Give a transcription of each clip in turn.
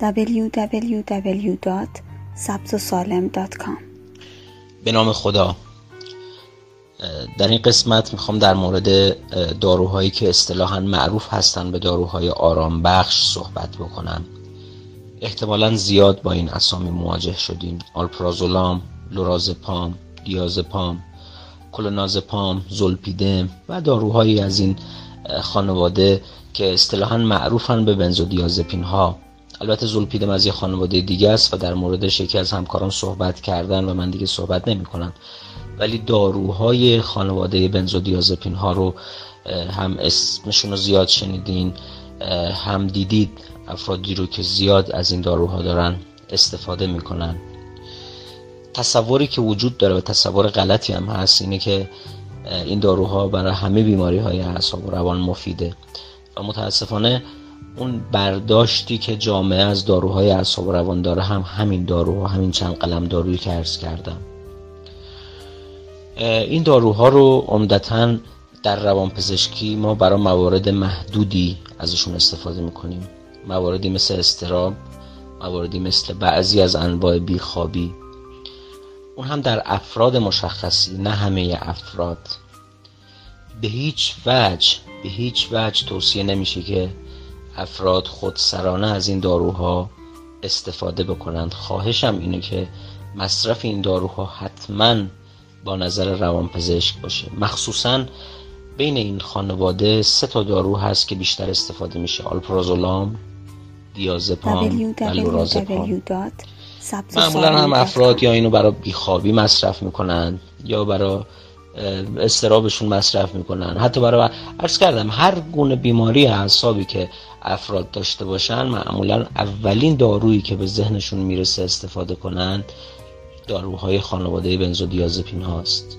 www.sabzosalem.com به نام خدا. در این قسمت می‌خوام در مورد داروهایی که اصطلاحا معروف هستند به داروهای آرام بخش صحبت بکنم. احتمالا زیاد با این اسامی مواجه شدیم. آلپرازولام، لورازپام، دیازپام، کلونازپام، زولپیدم و داروهایی از این خانواده که اصطلاحا معروفن به بنزودیازپین ها البته زولپیدم از یه خانواده دیگه است و در موردش یکی از همکاران صحبت کردن و من دیگه صحبت نمی کنم ولی داروهای خانواده بنزودیازپین ها رو هم اسمشون رو زیاد شنیدین هم دیدید افرادی رو که زیاد از این داروها دارن استفاده می‌کنن. تصوری که وجود داره و تصور غلطی هم هست اینه که این داروها برای همه بیماری های اعصاب و روان مفیده. و متاسفانه اون برداشتی که جامعه از داروهای اعصاب و روان داره هم همین داروها همین چند قلم دارویی که عرض کردم. این داروها رو عمدتا در روان پزشکی ما برای موارد محدودی ازشون استفاده می‌کنیم. مواردی مثل استراب مواردی مثل بعضی از انواع بیخوابی. اون هم در افراد مشخصی نه همه افراد. به هیچ وجه به هیچ وجه توصیه نمیشه که افراد خودسرانه از این داروها استفاده بکنند. خواهشم اینه که مصرف این داروها حتما با نظر روانپزشک باشه. مخصوصا بین این خانواده سه تا دارو هست که بیشتر استفاده میشه. آلپرازولام دیازپام و لورازپام. معمولا هم افراد یا اینو برای بیخوابی مصرف می‌کنن یا برای استرابشون مصرف می‌کنن. حتی برای عرض کردم هر گونه بیماری اعصابی که افراد داشته باشن معمولا اولین دارویی که به ذهنشون می‌رسه استفاده کنند داروهای خانواده بنزودیازپین هاست.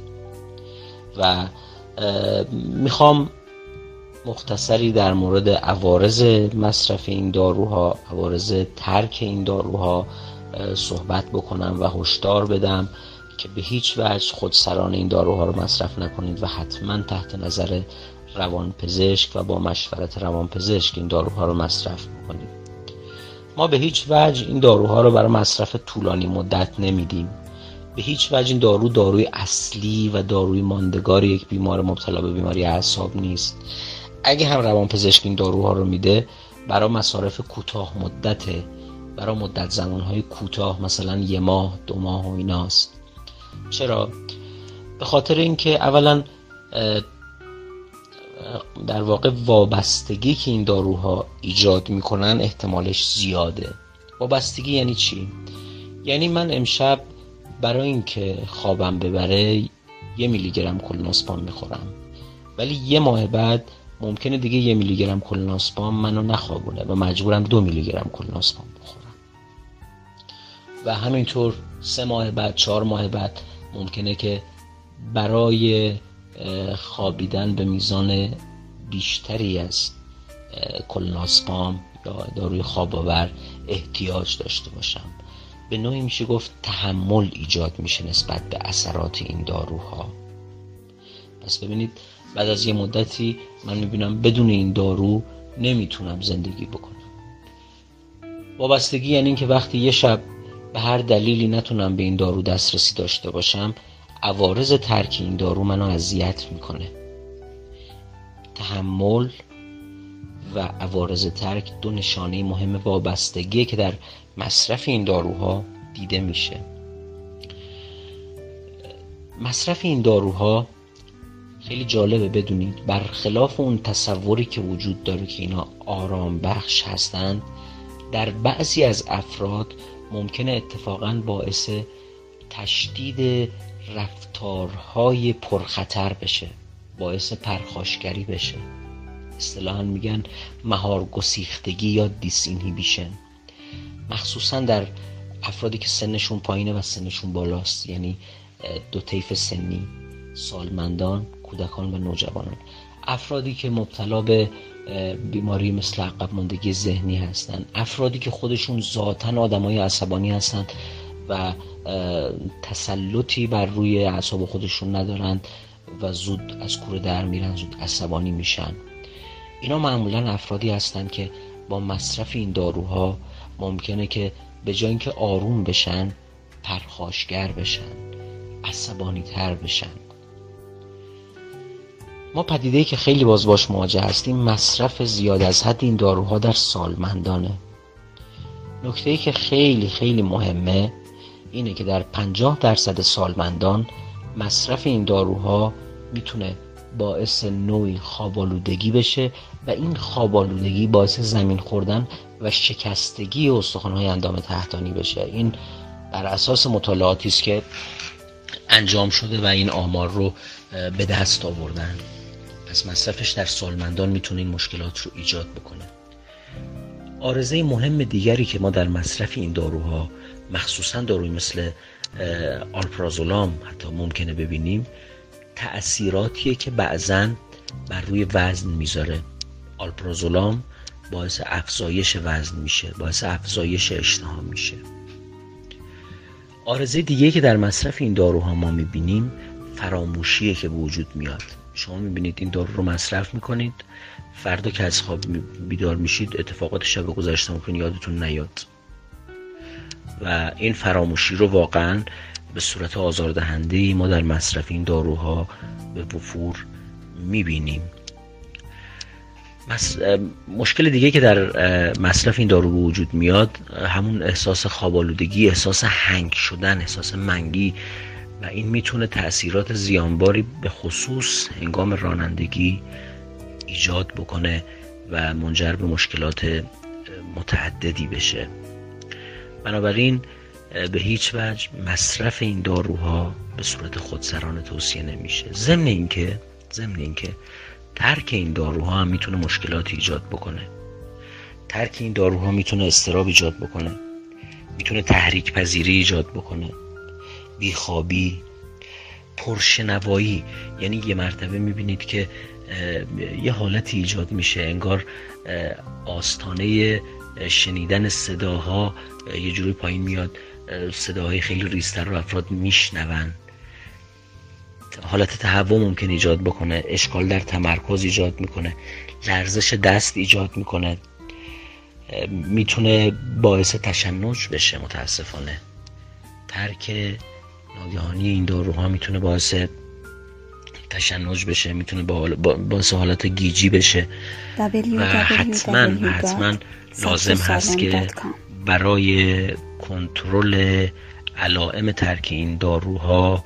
و می‌خوام مختصری در مورد عوارض مصرف این داروها عوارض ترک این داروها صحبت بکنم و هشدار بدم که به هیچ وجه خودسران این داروها رو مصرف نکنید و حتما تحت نظر روانپزشک و با مشورت روانپزشک این داروها رو مصرف بکنید ما به هیچ وجه این داروها رو برای مصرف طولانی مدت نمیدیم. به هیچ وجه این دارو داروی اصلی و داروی ماندگار یک بیمار مبتلا به بیماری اعصاب نیست. اگه هم روانپزشک این داروها رو میده برای مصارف کوتاه مدته برای مدت زمانهای کوتاه مثلا یه ماه دو ماه و ایناست. چرا؟ به خاطر اینکه اولا در واقع وابستگی که این داروها ایجاد می‌کنن احتمالش زیاده. وابستگی یعنی چی؟ یعنی من امشب برای اینکه خوابم ببره یه میلی گرم کلوناسپام می‌خورم. ولی یه ماه بعد ممکنه دیگه یه میلی گرم کلوناسپام منو نخوابونه و مجبورم دو میلی گرم کلوناسپام بخورم. و همینطور سه ماه بعد چهار ماه بعد ممکنه که برای خوابیدن به میزان بیشتری از کلناسپام یا داروی خواب آور احتیاج داشته باشم. به نوعی میشه گفت تحمل ایجاد میشه نسبت به اثرات این داروها. پس ببینید بعد از یه مدتی من می‌بینم بدون این دارو نمی‌تونم زندگی بکنم. وابستگی یعنی اینکه وقتی یه شب به هر دلیلی نتونم به این دارو دسترسی داشته باشم عوارض ترک این دارو منو اذیت می‌کنه. تحمل و عوارض ترک دو نشانه مهم وابستگی که در مصرف این داروها دیده میشه. مصرف این داروها خیلی جالبه بدونید. برخلاف اون تصوری که وجود داره که اینا آرام بخش هستند در بعضی از افراد ممکنه اتفاقا باعث تشدید رفتارهای پرخطر بشه باعث پرخاشگری بشه. اصطلاحا میگن مهار گسیختگی یا دیس بیشن مخصوصا در افرادی که سنشون پایینه و سنشون بالاست یعنی دو طیف سنی سالمندان کودکان و نوجوانان. افرادی که مبتلا به بیماری مثل عقب ماندگی ذهنی هستند افرادی که خودشون ذاتا آدمای عصبانی هستند و تسلطی بر روی اعصاب خودشون ندارند و زود از کوره در میرن زود عصبانی میشن. اینا معمولا افرادی هستند که با مصرف این داروها ممکنه که به جای اینکه آروم بشن پرخاشگر بشن عصبانی تر بشن. ما پدیده که خیلی باز باش مواجه هستیم مصرف زیاد از حد این داروها در سالمندانه. نکته ای که خیلی خیلی مهمه اینه که در پنجاه درصد سالمندان مصرف این داروها می‌تونه باعث نوعی خوابالودگی بشه و این خوابالودگی باعث زمین خوردن و شکستگی استخوان‌های اندام تحتانی بشه. این بر اساس مطالعاتی است که انجام شده و این آمار رو به دست آوردن. پس مصرفش در سالمندان می‌تونه این مشکلات رو ایجاد بکنه. آرزه مهم دیگری که ما در مصرف این داروها مخصوصا داروی مثل آلپرازولام حتی ممکنه ببینیم تأثیراتیه که بعضا بر روی وزن می‌ذاره. آلپرازولام باعث افزایش وزن میشه باعث افزایش اشتها میشه. آرزه دیگه که در مصرف این داروها ما می‌بینیم فراموشیه که به وجود میاد. شما می‌بینید این دارو رو مصرف می‌کنید فردا که از خواب بیدار میشید اتفاقات شب گذشته ممکن یادتون نیاد. و این فراموشی رو واقعا به صورت آزاردهنده ما در مصرف این داروها به وفور می‌بینیم. مشکل دیگه که در مصرف این دارو به وجود میاد همون احساس خوابالودگی احساس هنگ شدن احساس منگی و این می‌تونه تاثیرات زیانباری به خصوص هنگام رانندگی ایجاد بکنه و منجر به مشکلات متعددی بشه. بنابراین به هیچ وجه مصرف این داروها به صورت خودسرانه توصیه نمیشه. ضمن اینکه ضمن اینکه ترک این داروها هم می‌تونه مشکلات ایجاد بکنه. ترک این داروها می‌تونه استراب ایجاد بکنه. می‌تونه تحریک پذیری ایجاد بکنه. بیخوابی پرشنوایی. یعنی یه مرتبه می‌بینید که یه حالتی ایجاد میشه. انگار آستانه شنیدن صداها یه جوری پایین میاد صداهای خیلی ریستر رو افراد میشنون. حالت تهوع ممکن ایجاد بکنه اشکال در تمرکز ایجاد می‌کنه لرزش دست ایجاد می‌کنه. می‌تونه باعث تشنج بشه متاسفانه. ترک ناگهانی این داروها می‌تونه باعث تشنج بشه می‌تونه باعث حالت گیجی بشه. و حتما حتما لازم هست که برای کنترل علائم ترک این داروها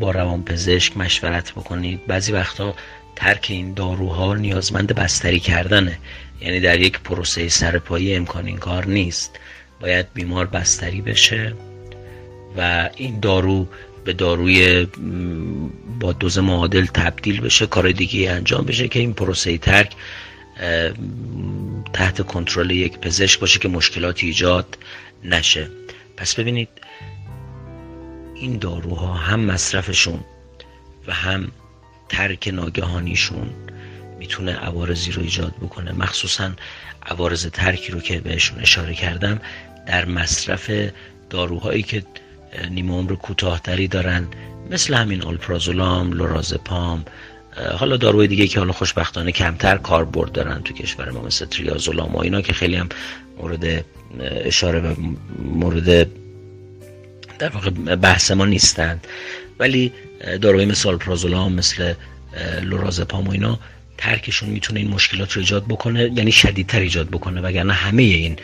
با روانپزشک مشورت بکنید. بعضی وقتا ترک این داروها نیازمند بستری کردنه. یعنی در یک پروسه سرپایی امکان این کار نیست. باید بیمار بستری بشه و این دارو به داروی با دوز معادل تبدیل بشه کار دیگه انجام بشه که این پروسه ترک تحت کنترل یک پزشک باشه که مشکلاتی ایجاد نشه. پس ببینید این داروها هم مصرفشون و هم ترک ناگهانیشون می‌تونه عوارضی رو ایجاد بکنه. مخصوصا عوارض ترکی رو که بهشون اشاره کردم در مصرف داروهایی که نیمه عمر کوتاهتری دارن مثل همین آلپرازولام، لورازپام حالا داروی دیگه که حالا خوشبختانه کمتر کاربرد دارن تو کشور ما مثل تریازولام و اینا که خیلی هم مورد اشاره و مورد در واقع بحث ما نیستند ولی داروی مثل آلپرازولام مثل لورازپام و اینا ترکشون می‌تونه این مشکلات رو ایجاد بکنه یعنی شدیدتر ایجاد بکنه وگرنه همه این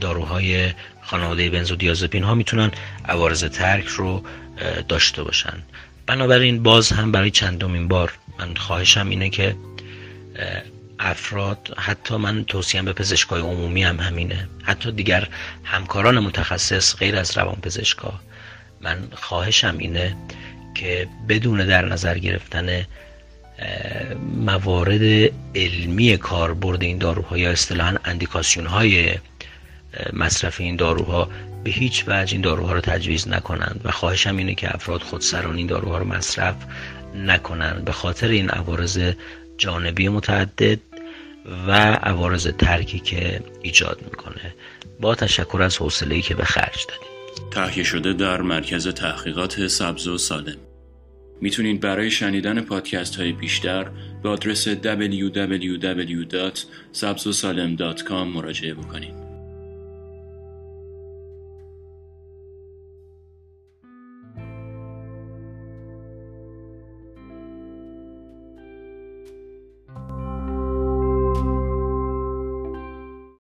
داروهای خانواده بنزودیازپین ها می‌تونن عوارض ترک رو داشته باشن. بنابراین باز هم برای چندمین بار من خواهشم اینه که افراد حتی من توصیم به پزشکای عمومی هم همینه. حتی دیگر همکاران متخصص غیر از روان پزشکا من خواهشم اینه که بدون در نظر گرفتن موارد علمی کاربرد این داروها یا اصطلاحا اندیکاسیون های مصرف این داروها به هیچ وجه این داروها رو تجویز نکنند و خواهشم اینه که افراد خودسران این داروها رو مصرف نکنند به خاطر این عوارض جانبی متعدد و عوارض ترکی که ایجاد می‌کنه. با تشکر از حوصله که به خرج دادید تهیه شده در مرکز تحقیقات سبز و سالم. می‌تونید برای شنیدن پادکست های بیشتر به آدرس www.sabzosalem.com مراجعه بکنید.